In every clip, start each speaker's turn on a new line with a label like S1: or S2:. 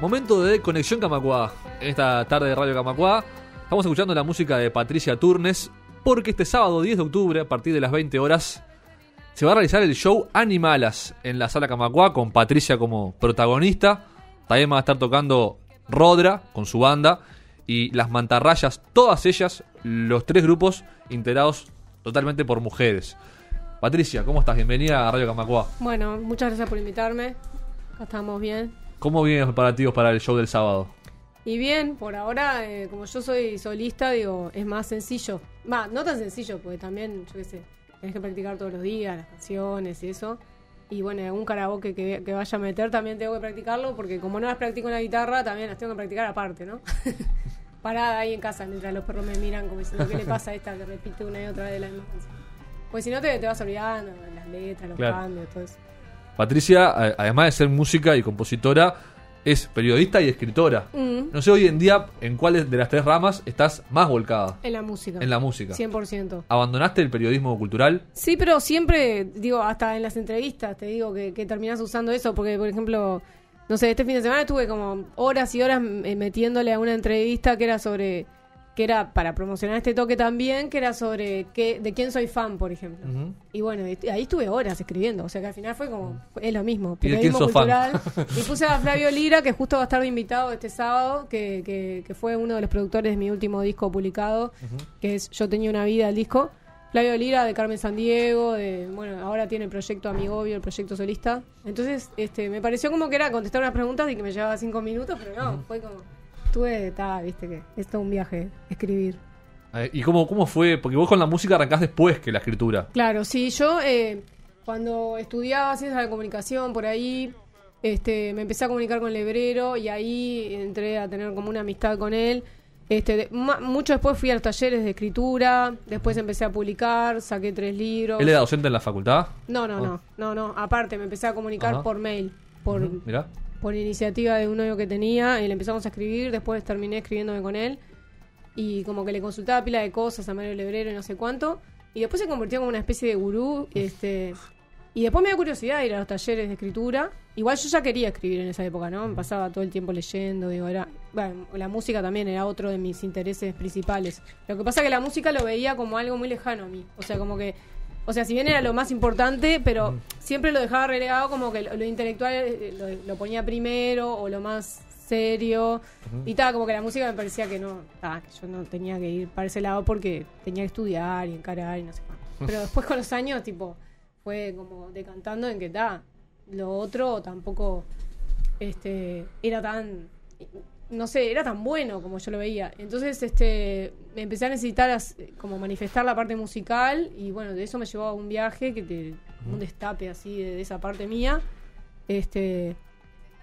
S1: Momento de Conexión Camacuá. Esta tarde de Radio Camacuá estamos escuchando la música de Patricia Turnes porque este sábado 10 de octubre a partir de las 20 horas se va a realizar el show Animalas en la sala Camacuá con Patricia como protagonista. También va a estar tocando Rodra con su banda y las mantarrayas, todas ellas, los tres grupos integrados totalmente por mujeres. Patricia, ¿cómo estás? Bienvenida a Radio Camacuá.
S2: Bueno, muchas gracias por invitarme. Estamos bien.
S1: ¿Cómo vienen los preparativos para el show del sábado?
S2: Y bien, por ahora, eh, como yo soy solista, digo, es más sencillo. Va, no tan sencillo, porque también, yo qué sé, tenés que practicar todos los días, las canciones y eso. Y bueno, algún karaoke que, que vaya a meter también tengo que practicarlo, porque como no las practico en la guitarra, también las tengo que practicar aparte, ¿no? Parada ahí en casa, mientras los perros me miran como diciendo, ¿qué le pasa a esta que repite una y otra vez la misma canción? Pues si no te, te vas olvidando, las letras, los
S1: Claro.
S2: cambios, todo eso.
S1: Patricia, además de ser música y compositora, es periodista y escritora.
S2: Mm,
S1: No sé hoy en día en cuál de las tres ramas estás más volcada.
S2: en la música.
S1: En la música.
S2: 100%.
S1: ¿Abandonaste el periodismo cultural?
S2: Sí, pero siempre, digo, hasta en las entrevistas te digo que, que terminás usando eso, porque, por ejemplo, no sé, este fin de semana estuve como horas y horas metiéndole a una entrevista que era sobre, que era para promocionar este toque también, que era sobre qué, de quién soy fan, por ejemplo.
S1: Ujú.
S2: Y bueno, y ahí estuve horas escribiendo, o sea que al final fue como, es lo mismo,
S1: ¿Y de quién
S2: periodismo
S1: sos fan?
S2: cultural. Y puse a Flavio Lira, que justo va a estar invitado este sábado, que, que, que fue uno de los productores de mi último disco publicado, que es Yo tenía una vida, el disco. Flavio Lira de Carmen Sandiego, de, bueno, ahora tiene el proyecto Amigobio, el proyecto solista. Entonces, este, me pareció como que era contestar unas preguntas y que me llevaba cinco minutos, pero no, fue como, tuve, está, viste que es todo un viaje, escribir.
S1: Eh, ¿Y cómo, cómo fue? Porque vos con la música arrancás después que la escritura.
S2: Claro, sí, yo eh, cuando estudiaba ciencias de la comunicación por ahí, este, me empecé a comunicar con Lebrero y ahí entré a tener como una amistad con él. Este, de- ma- mucho después fui a los talleres de escritura, después empecé a publicar, saqué tres libros.
S1: ¿Él era docente en la facultad?
S2: No, no, no, no, no. Aparte me empecé a comunicar
S1: Ajá.
S2: por mail, por,
S1: Ujú, Mirá.
S2: Por iniciativa de un novio que tenía y le empezamos a escribir, después terminé escribiéndome con él y como que le consultaba pila de cosas a Mario Lebrero y no sé cuánto y después se convirtió como una especie de gurú este y después me dio curiosidad ir a los talleres de escritura. Igual yo ya quería escribir en esa época no me pasaba todo el tiempo leyendo digo era bueno la música también era otro de mis intereses principales. Lo que pasa que la música lo veía como algo muy lejano a mí o sea como que o sea, si bien era lo más importante, pero siempre lo dejaba relegado como que lo, lo intelectual eh, lo, lo ponía primero o lo más serio. Y tal, como que la música me parecía que no, ah, que yo no tenía que ir para ese lado porque tenía que estudiar y encarar y no sé cuánto. Pero después con los años, tipo, fue como decantando en que ta, lo otro tampoco este era tan no sé, era tan bueno como yo lo veía. Entonces, este, me empecé a necesitar as- como manifestar la parte musical y bueno, de eso me llevó a un viaje que te, un destape así de, de esa parte mía. Este,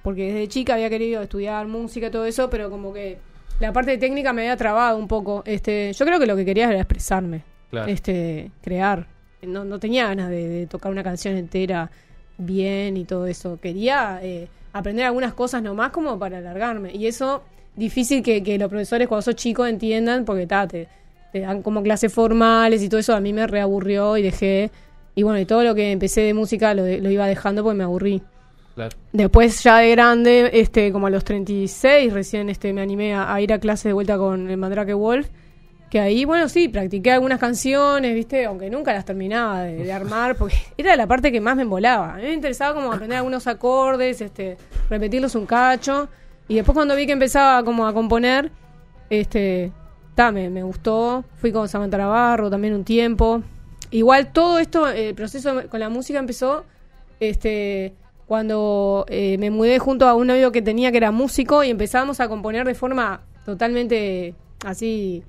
S2: porque desde chica había querido estudiar música y todo eso, pero como que la parte técnica me había trabado un poco. Este, yo creo que lo que quería era expresarme,
S1: Claro.
S2: este, crear. No, no tenía ganas de, de tocar una canción entera bien y todo eso. Quería eh, aprender algunas cosas nomás como para alargarme. Y eso, difícil que, que los profesores cuando sos chico entiendan, porque ta, te, te dan como clases formales y todo eso, a mí me reaburrió y dejé. Y bueno, y todo lo que empecé de música lo, de- lo iba dejando porque me aburrí.
S1: Claro.
S2: Después ya de grande, este, como a los 36, recién este, me animé a, a ir a clase de vuelta con el Mandrake Wolf. Que ahí, bueno, sí, practiqué algunas canciones, ¿viste? Aunque nunca las terminaba de, de armar, porque era la parte que más me embolaba. A mí me interesaba como aprender algunos acordes, este, repetirlos un cacho. Y después cuando vi que empezaba como a componer, este, ta, me, me gustó. Fui con Samantha Navarro también un tiempo. Igual todo esto, el proceso con la música empezó este cuando eh, me mudé junto a un novio que tenía que era músico y empezábamos a componer de forma totalmente así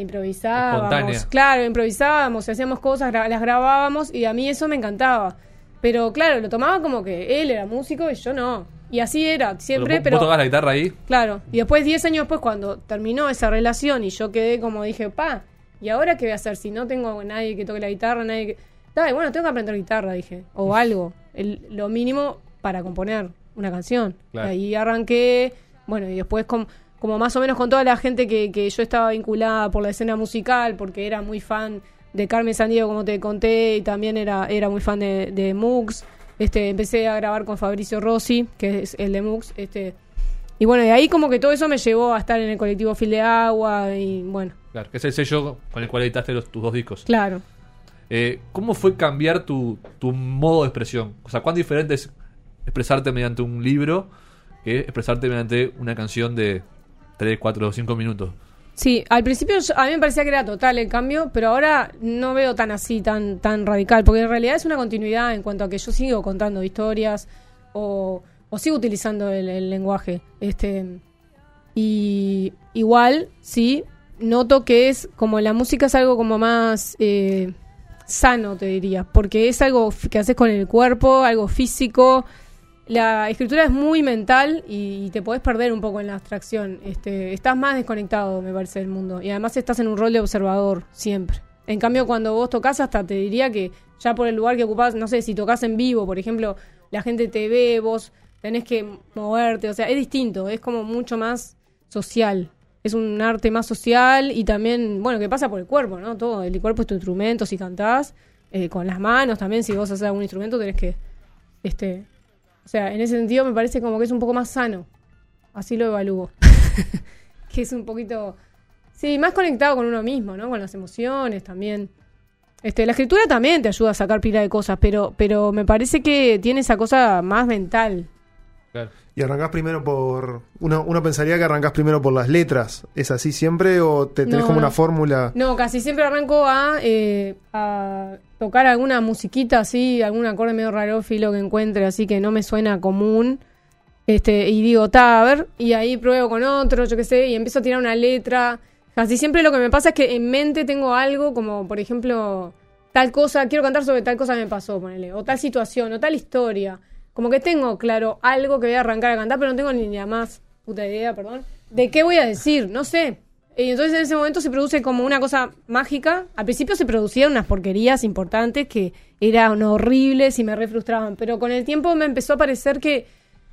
S2: improvisábamos.
S1: Espontánea.
S2: Claro, improvisábamos, hacíamos cosas, gra- las grabábamos y a mí eso me encantaba. Pero claro, lo tomaba como que él era músico y yo no. Y así era, siempre,
S1: ¿Vos-
S2: pero...
S1: ¿Vos tocás la guitarra ahí?
S2: Claro, y después, 10 años después, cuando terminó esa relación y yo quedé como dije, pa, ¿y ahora qué voy a hacer si no tengo nadie que toque la guitarra, nadie que... Dale, bueno, tengo que aprender guitarra, dije, o algo, el- lo mínimo para componer una canción.
S1: Claro.
S2: Y ahí arranqué, bueno, y después como más o menos con toda la gente que, que yo estaba vinculada por la escena musical, porque era muy fan de Carmen Sandiego, como te conté, y también era, era muy fan de, de Mux. Este, empecé a grabar con Fabricio Rossi, que es el de Mux, este, y bueno, de ahí como que todo eso me llevó a estar en el colectivo Fil de Agua y bueno,
S1: Claro, que es el sello con el cual editaste los- tus dos discos.
S2: claro.
S1: Eh, ¿Cómo fue cambiar tu, tu modo de expresión? O sea, ¿cuán diferente es expresarte mediante un libro que expresarte mediante una canción de 3, 4 o 5 minutos?
S2: Sí, al principio yo- a mí me parecía que era total el cambio, pero ahora no veo tan así, tan, tan radical, porque en realidad es una continuidad en cuanto a que yo sigo contando historias o, o sigo utilizando el, lenguaje. Este, y igual, sí, noto que es como la música es algo como más eh, sano, te diría, porque es algo que haces con el cuerpo, algo físico. La escritura es muy mental y, te podés perder un poco en la abstracción. Este, estás más desconectado, me parece, del mundo. Y además estás en un rol de observador siempre. En cambio, cuando vos tocas, hasta te diría que ya por el lugar que ocupás, no sé, si tocas en vivo, por ejemplo, la gente te ve, vos tenés que moverte. O sea, es distinto, es como mucho más social. Es un arte más social y también, bueno, que pasa por el cuerpo, ¿no? Todo, el cuerpo es tu instrumento, si cantás, eh, con las manos también, si vos haces algún instrumento tenés que, este, o sea, en ese sentido me parece como que es un poco más sano. Así lo evalúo. que es un poquito, sí, más conectado con uno mismo, ¿no? Con las emociones también. Este, la escritura también te ayuda a sacar pila de cosas, pero, pero me parece que tiene esa cosa más mental.
S1: Claro.
S3: Y arrancás primero por. Uno, uno pensaría que arrancás primero por las letras. ¿Es así siempre o te tenés
S2: No,
S3: como una fórmula?
S2: No, casi siempre arranco a, eh, a tocar alguna musiquita así, algún acorde medio raro, filo que encuentre, así que no me suena común. Este, y digo, ta, a ver, y ahí pruebo con otro, yo qué sé, y empiezo a tirar una letra. Casi siempre lo que me pasa es que en mente tengo algo como, por ejemplo, tal cosa, quiero cantar sobre tal cosa que me pasó, ponele, o tal situación, o tal historia. Como que tengo, claro, algo que voy a arrancar a cantar, pero no tengo ni la más puta idea, perdón, de qué voy a decir, no sé. Y entonces en ese momento se produce como una cosa mágica. Al principio se producían unas porquerías importantes que eran horribles y me re frustraban, pero con el tiempo me empezó a parecer que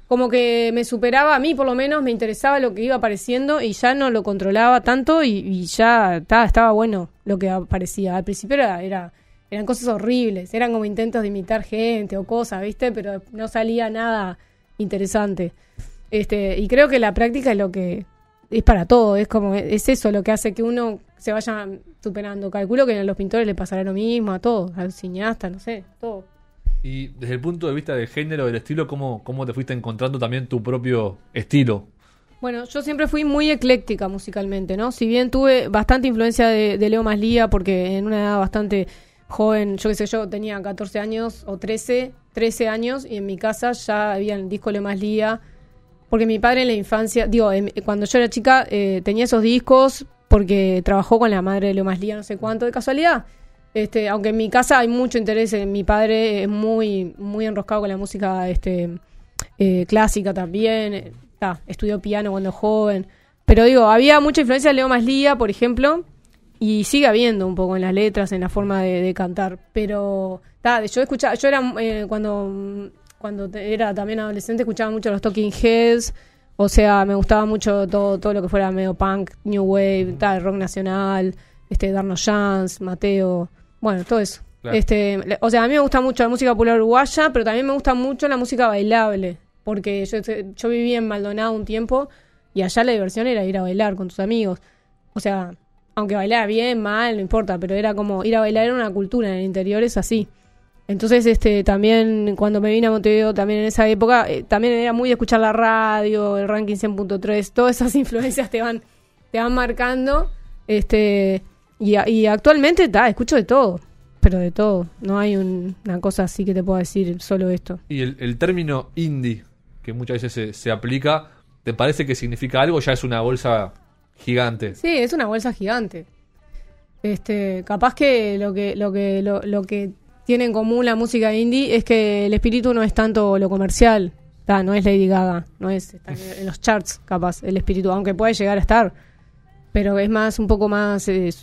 S2: como que me superaba a mí por lo menos, me interesaba lo que iba apareciendo y ya no lo controlaba tanto y, ya ta, estaba bueno lo que aparecía. Al principio era, era eran cosas horribles, eran como intentos de imitar gente o cosas, ¿viste? Pero no salía nada interesante. Este, y creo que la práctica es lo que es para todo, es como es eso lo que hace que uno se vaya superando. Calculo que a los pintores le pasará lo mismo, a todos, al cineasta, no sé, todo.
S1: Y desde el punto de vista del género, del estilo, ¿cómo, cómo te fuiste encontrando también tu propio estilo?
S2: Bueno, yo siempre fui muy ecléctica musicalmente, ¿no? Si bien tuve bastante influencia de, de Leo Maslía, porque en una edad bastante joven, yo qué sé, yo tenía 14 años o 13, 13 años, y en mi casa ya había el disco Leo Maslía, porque mi padre en la infancia, digo, en- cuando yo era chica eh, tenía esos discos porque trabajó con la madre de Leo Maslía, no sé cuánto, de casualidad. Este, aunque en mi casa hay mucho interés, mi padre es muy, muy enroscado con la música este, eh, clásica también. eh, estudió piano cuando joven. Pero digo, había mucha influencia de Leo Maslía, por ejemplo, y sigue habiendo un poco en las letras, en la forma de, de cantar. Pero ta, yo escuchaba, yo era eh, cuando cuando era también adolescente escuchaba mucho los Talking Heads, o sea, me gustaba mucho todo todo lo que fuera medio punk, new wave, tal, rock nacional, este Darno Jans, Mateo, bueno, todo eso.
S1: Claro.
S2: Este, o sea, a mí me gusta mucho la música popular uruguaya, pero también me gusta mucho la música bailable, porque yo, yo viví en Maldonado un tiempo y allá la diversión era ir a bailar con tus amigos. O sea, aunque bailara bien, mal, no importa, pero era como ir a bailar era una cultura en el interior, es así. Entonces, este, también cuando me vine a Montevideo, también en esa época, eh, también era muy de escuchar la radio, el ranking 100.3, todas esas influencias te van, te van marcando. Este, y, actualmente, ta, escucho de todo, pero de todo. No hay un- una cosa así que te pueda decir solo esto.
S1: Y el, el término indie, que muchas veces se, se aplica, ¿te parece que significa algo? Ya es una bolsa gigante.
S2: Sí, es una bolsa gigante. Este, capaz que lo que lo que lo, lo que tiene en común la música indie es que el espíritu no es tanto lo comercial, Ta, no es Lady Gaga, no es está en los charts capaz el espíritu, aunque puede llegar a estar, pero es más un poco más eh,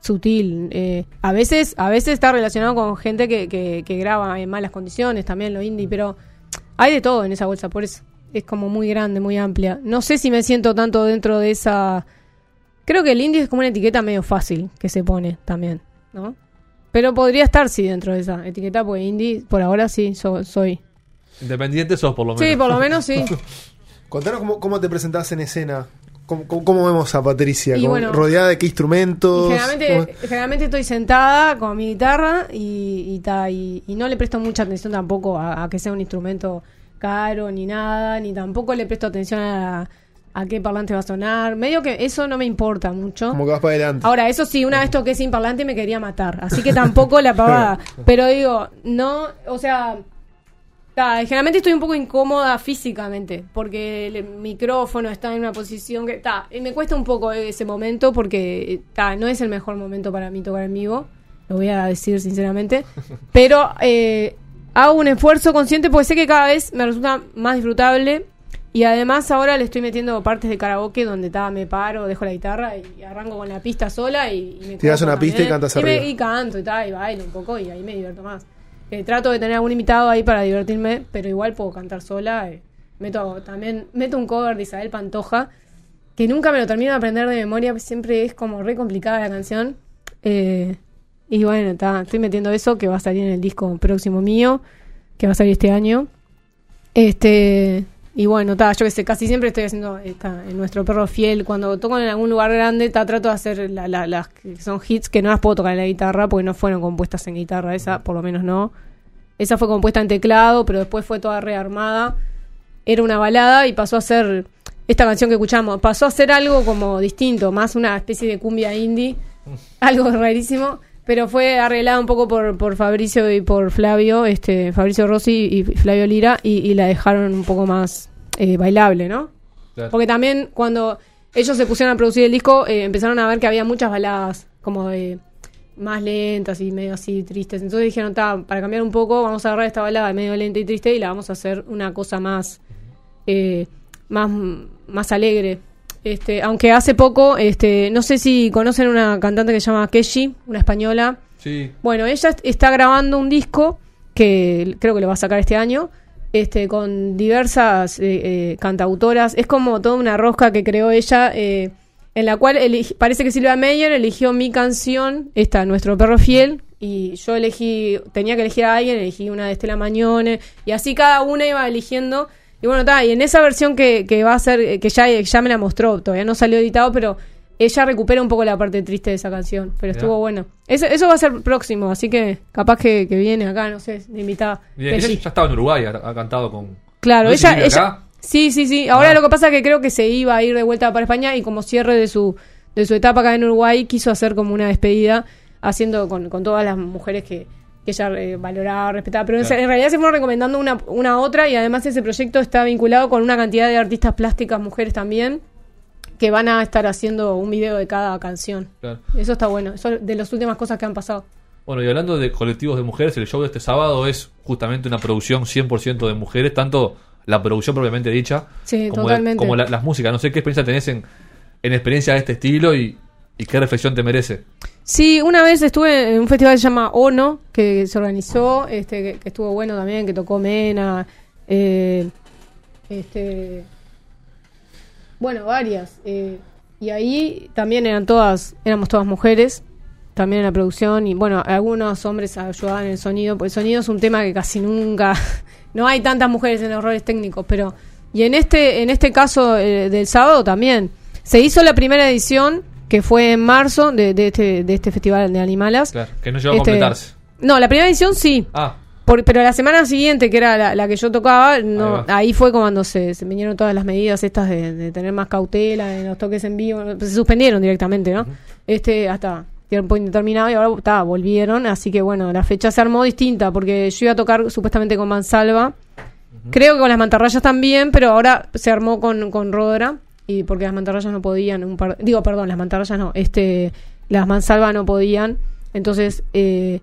S2: sutil. eh, a veces a veces está relacionado con gente que, que, que graba en malas condiciones también lo indie, pero hay de todo en esa bolsa, por eso es como muy grande, muy amplia. No sé si me siento tanto dentro de esa Creo que el indie es como una etiqueta medio fácil que se pone también, ¿no? Pero podría estar, sí, dentro de esa etiqueta, porque indie, por ahora sí, so- soy.
S1: Independiente sos por lo menos.
S2: Sí, por lo menos sí.
S3: Contanos cómo, cómo te presentás en escena. ¿Cómo, cómo- cómo vemos a Patricia?
S2: Y
S3: ¿Cómo-
S2: bueno,
S3: ¿Rodeada de qué
S2: Y
S3: instrumentos?
S2: generalmente,
S3: ¿Cómo-
S2: generalmente estoy sentada con mi guitarra y, y, ta, y, y no le presto mucha atención tampoco a, a que sea un instrumento caro ni nada, ni tampoco le presto atención a, a qué parlante va a sonar. Medio que eso no me importa mucho.
S3: Como que vas para adelante.
S2: Ahora, eso sí, una vez toqué sin parlante me quería matar. Así que tampoco la pavada. Pero digo, no, o sea, ta, generalmente estoy un poco incómoda físicamente. Porque el micrófono está en una posición que. ta, y me cuesta un poco ese momento porque ta, no es el mejor momento para mí tocar en vivo. Lo voy a decir sinceramente. Pero eh, hago un esfuerzo consciente porque sé que cada vez me resulta más disfrutable. Y además ahora le estoy metiendo partes de karaoke donde ta, me paro, dejo la guitarra y arranco con la pista sola y, y me
S3: Tirás
S2: copo
S3: una pista y cantas
S2: y, me- y canto y tal, y bailo un poco y ahí me divierto más. Eh, trato de tener algún invitado ahí para divertirme, pero igual puedo cantar sola. eh. Meto también meto un cover de Isabel Pantoja, que nunca me lo termino de aprender de memoria, siempre es como re complicada la canción. Eh, y bueno, ta, estoy metiendo eso que va a salir en el disco próximo mío, que va a salir este año. Este, y bueno, ta, yo que sé, casi siempre estoy haciendo esta, en nuestro perro fiel. Cuando toco en algún lugar grande, ta, trato de hacer la- la- las que son hits que no las puedo tocar en la guitarra porque no fueron compuestas en guitarra, esa por lo menos no. Esa fue compuesta en teclado, pero después fue toda rearmada. Era una balada y pasó a ser esta canción que escuchamos, pasó a ser algo como distinto, más una especie de cumbia indie, algo rarísimo, pero fue arreglada un poco por, por Fabricio y por Flavio, este Fabricio Rossi y Flavio Lira, y, y la dejaron un poco más eh, bailable, ¿no?
S1: Claro.
S2: Porque también cuando ellos se pusieron a producir el disco, eh, empezaron a ver que había muchas baladas como de más lentas y medio así tristes. Entonces dijeron, "Ta, para cambiar un poco, vamos a agarrar esta balada medio lenta y triste y la vamos a hacer una cosa más, eh, más, más alegre. Este, aunque hace poco, este, no sé si conocen una cantante que se llama Keshi, una española.
S1: Sí.
S2: Bueno, ella est- está grabando un disco que creo que lo va a sacar este año, este, con diversas eh, eh, cantautoras. Es como toda una rosca que creó ella, eh, en la cual parece que Silvia Meyer eligió mi canción, esta, Nuestro Perro Fiel, y yo elegí, tenía que elegir a alguien, elegí una de Estela Mañone, y así cada una iba eligiendo. Y bueno, está, y en esa versión que, que va a ser, que ya, ya me la mostró, todavía no salió editado, pero ella recupera un poco la parte triste de esa canción, pero estuvo bueno. Eso, eso va a ser próximo, así que capaz que, que viene acá, no sé, de invitada.
S1: Bien, ella ya estaba en Uruguay, ha, ha cantado con.
S2: Claro,
S1: ¿No sé si
S2: ella, ella
S1: acá?
S2: sí, sí, sí. Ahora
S1: Ah.
S2: lo que pasa es que creo que se iba a ir de vuelta para España y como cierre de su de su etapa acá en Uruguay quiso hacer como una despedida haciendo con, con todas las mujeres que, que ella eh, valoraba, respetaba, pero en
S1: Claro.
S2: se- en realidad se fueron recomendando una, una a otra y además ese proyecto está vinculado con una cantidad de artistas plásticas mujeres también que van a estar haciendo un video de cada canción.
S1: Claro.
S2: Eso está bueno, eso es de las últimas cosas que han pasado.
S1: Bueno, y hablando de colectivos de mujeres, el show de este sábado es justamente una producción 100% de mujeres, tanto la producción propiamente dicha
S2: Sí,
S1: como, de-
S2: totalmente.
S1: como la- las músicas. No sé qué experiencia tenés en, en experiencia de este estilo y, y qué reflexión te merece.
S2: Sí, una vez estuve en un festival que se llama ONO, que se organizó, este, que, estuvo bueno también, que tocó Mena, eh, este, bueno, varias. eh, y ahí también eran todas, éramos todas mujeres, también en la producción, y bueno, algunos hombres ayudaban en el sonido, porque el sonido es un tema que casi nunca, no hay tantas mujeres en los roles técnicos, pero, y en este, en este caso eh, del sábado también, se hizo la primera edición, que fue en marzo, de, de este, de este festival de Animalas.
S1: Claro, que no llegó a
S2: Este,
S1: completarse.
S2: No, la primera edición sí,
S1: Ah,
S2: por- pero la semana siguiente, que era la, la que yo tocaba, no,
S1: Ahí
S2: fue cuando se, se vinieron todas las medidas estas de, de tener más cautela en los toques en vivo. Se suspendieron directamente, ¿no? Este, hasta tiempo indeterminado y ahora ta, volvieron. Así que bueno, la fecha se armó distinta porque yo iba a tocar supuestamente con Mansalva. Creo que con las mantarrayas también, pero ahora se armó con, con Rodra. Y porque las mantarrayas no podían, un par, digo, perdón, las mantarrayas no, este, las mansalva no podían. Entonces, eh,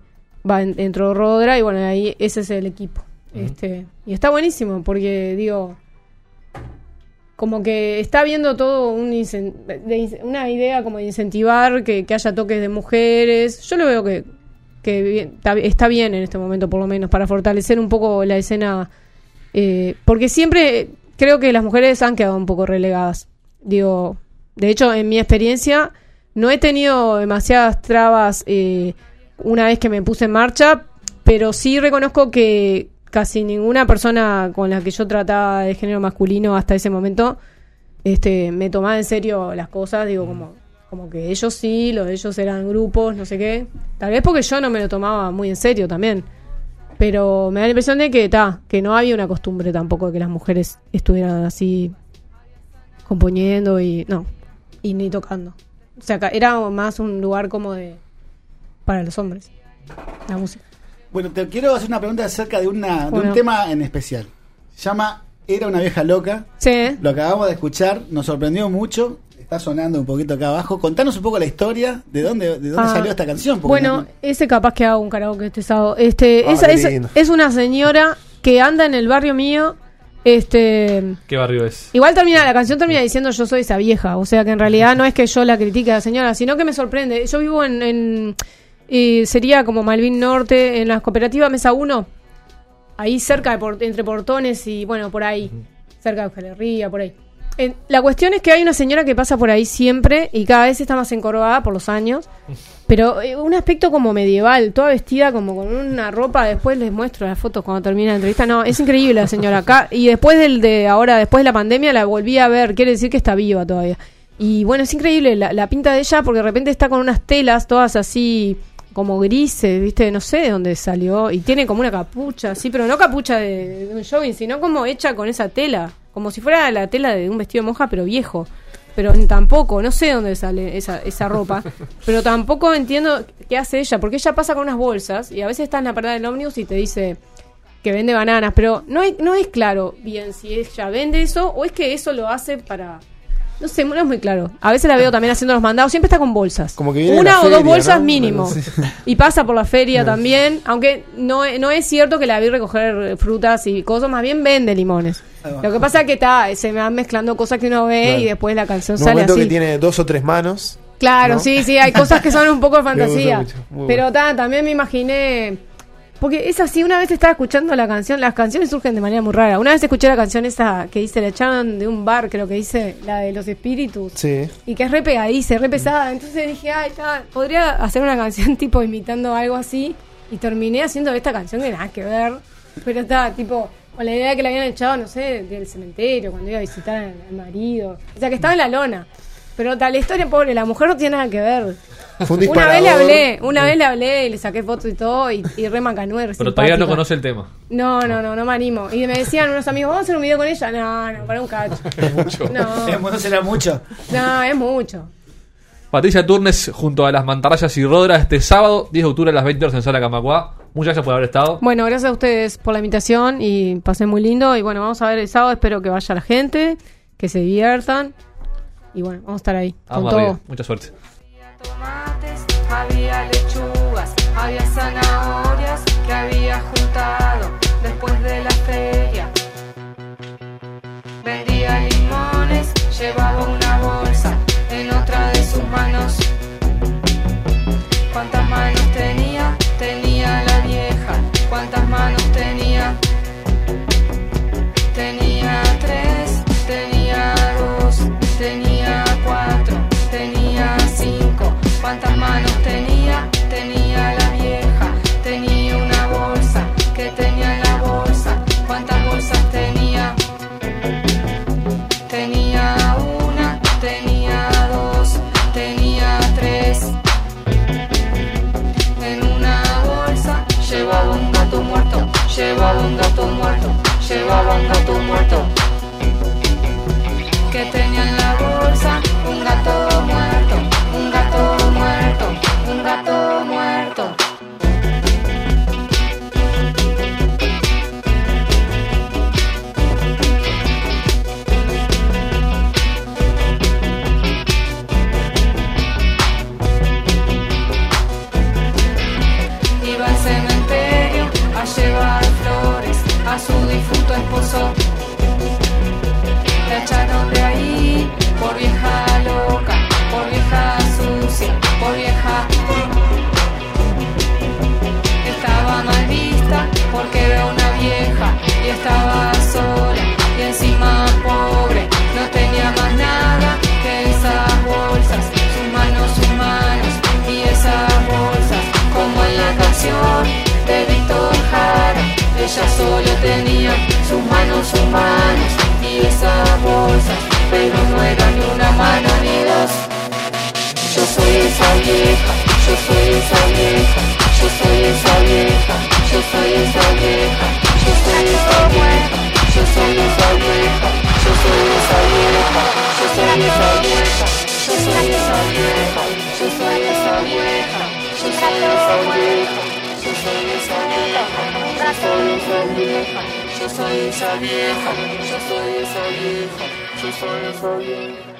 S2: va en- entró Rodra y bueno, ahí ese es el equipo. Este, y está buenísimo porque digo como que está viendo todo un de una idea como de incentivar que, que haya toques de mujeres. Yo lo veo que, que bien- está bien en este momento por lo menos para fortalecer un poco la escena eh, porque siempre creo que las mujeres han quedado un poco relegadas. Digo, de hecho, en mi experiencia, no he tenido demasiadas trabas eh, una vez que me puse en marcha, pero sí reconozco que casi ninguna persona con la que yo trataba de género masculino hasta ese momento este, me tomaba en serio las cosas, digo, como, como que ellos sí, los de ellos eran grupos, no sé qué. Tal vez porque yo no me lo tomaba muy en serio también. Pero me da la impresión de que, ta, que no había una costumbre tampoco de que las mujeres estuvieran así componiendo y no, y ni tocando. O sea, era más un lugar como de para los hombres, la música.
S4: Bueno, te quiero hacer una pregunta acerca de, una, de un tema en especial. Se llama Era una vieja loca.
S2: Sí,
S4: Lo acabamos de escuchar, nos sorprendió mucho. Está sonando un poquito acá abajo. Contanos un poco la historia de dónde, de dónde
S2: Ah,
S4: salió esta canción. porque
S2: Bueno,
S4: no-
S2: ese capaz que hago un karaoke este sábado. Este,
S3: Ah,
S2: esa es, es una señora que anda en el barrio mío. Este,
S1: ¿Qué barrio es?
S2: igual termina la canción termina diciendo yo soy esa vieja, o sea que en realidad no es que yo la critique a la señora, sino que me sorprende. Yo vivo en, en eh, sería como Malvin Norte en la cooperativa Mesa 1, ahí cerca de Port- entre Portones y bueno, por ahí, cerca de Euskal por ahí. Eh, la cuestión es que hay una señora que pasa por ahí siempre y cada vez está más encorvada por los años. Pero eh, un aspecto como medieval, toda vestida como con una ropa. Después les muestro las fotos cuando termine la entrevista. No, es increíble la señora acá. Y después del de ahora, después de la pandemia, la volví a ver. Quiere decir que está viva todavía. Y bueno, es increíble la, la pinta de ella porque de repente está con unas telas todas así como grises, ¿viste? No sé de dónde salió. Y tiene como una capucha, sí, pero no capucha de, de un jogging, sino como hecha con esa tela. Como si fuera la tela de un vestido de monja, pero viejo. Pero tampoco, no sé dónde sale esa, esa ropa. Pero tampoco entiendo qué hace ella, porque ella pasa con unas bolsas y a veces está en la parada del ómnibus y te dice que vende bananas, pero no, hay, no es claro bien si ella vende eso o es que eso lo hace para... No sé, no es muy claro. A veces la veo también haciendo los mandados, siempre está con bolsas.
S3: Como que viene
S2: Una o dos bolsas
S3: ¿no?
S2: mínimo.
S3: Sí.
S2: Y pasa por la feria también, aunque no, no es cierto que la vi recoger frutas y cosas, más bien vende limones. Lo que pasa es que está, se me van mezclando cosas que uno ve
S3: Claro.
S2: y después la canción
S3: un
S2: sale así.
S3: que tiene dos o tres manos.
S2: Claro,
S3: ¿no?
S2: sí, sí, hay cosas que son un poco de fantasía.
S3: mucho,
S2: Pero ta, también me imaginé. Porque es así, una vez estaba escuchando la canción, las canciones surgen de manera muy rara. Una vez escuché la canción esa que dice, la echaron de un bar, creo que dice, la de los espíritus.
S3: Sí.
S2: Y que es re pegadiza, re pesada. Entonces dije, ay, ta, podría hacer una canción tipo imitando algo así. Y terminé haciendo esta canción que nada que ver. Pero está, tipo, con la idea de que la habían echado, no sé, del cementerio, cuando iba a visitar al, al marido. O sea, que estaba en la lona. Pero tal, la historia, pobre, la mujer no tiene nada que ver.
S3: Fue un
S2: Una vez le hablé, una vez le hablé y le saqué fotos y todo, y, y re macanuer,
S1: Pero todavía no conoce el tema.
S2: No, no, no, no me animo. Y me decían unos amigos, vamos a hacer un video con ella. No, no, para un cacho. No,
S4: Eh, no será mucho.
S2: no, es mucho.
S1: Patricia Turnes junto a las mantarrayas y Rodra este sábado, 10 de octubre a las 20 horas en Sala Camacuá. Muchas gracias por haber estado.
S2: Bueno, gracias a ustedes por la invitación y pasé muy lindo. Y bueno, vamos a ver el sábado. Espero que vaya la gente, que se diviertan. Y bueno, vamos a estar ahí con
S1: Vamos
S2: todo.
S1: arriba. Mucha suerte.
S5: tomates, había lechugas, había zanahorias su difunto esposo. La echaron de ahí por vieja loca, por vieja sucia, por vieja. Estaba mal vista porque era una vieja y estaba sola y encima pobre. No tenía más nada que esas bolsas, sus manos, sus manos y esas bolsas, como en la canción de Víctor Jara. Ella solo manos humanas y esas bolsas, pero no era ni una mano ni dos. Yo soy esa vieja, yo soy esa vieja, yo soy esa vieja, yo soy esa vieja, yo soy esa vieja, yo soy esa vieja, yo soy esa vieja, yo soy esa vieja, yo soy esa vieja, yo soy esa vieja, yo soy esa vieja, yo soy esa vieja, yo soy esa vieja yo soy esa vieja, yo soy esa vieja, yo soy esa vieja.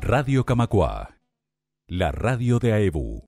S6: Radio Camacua, la radio de AEBU.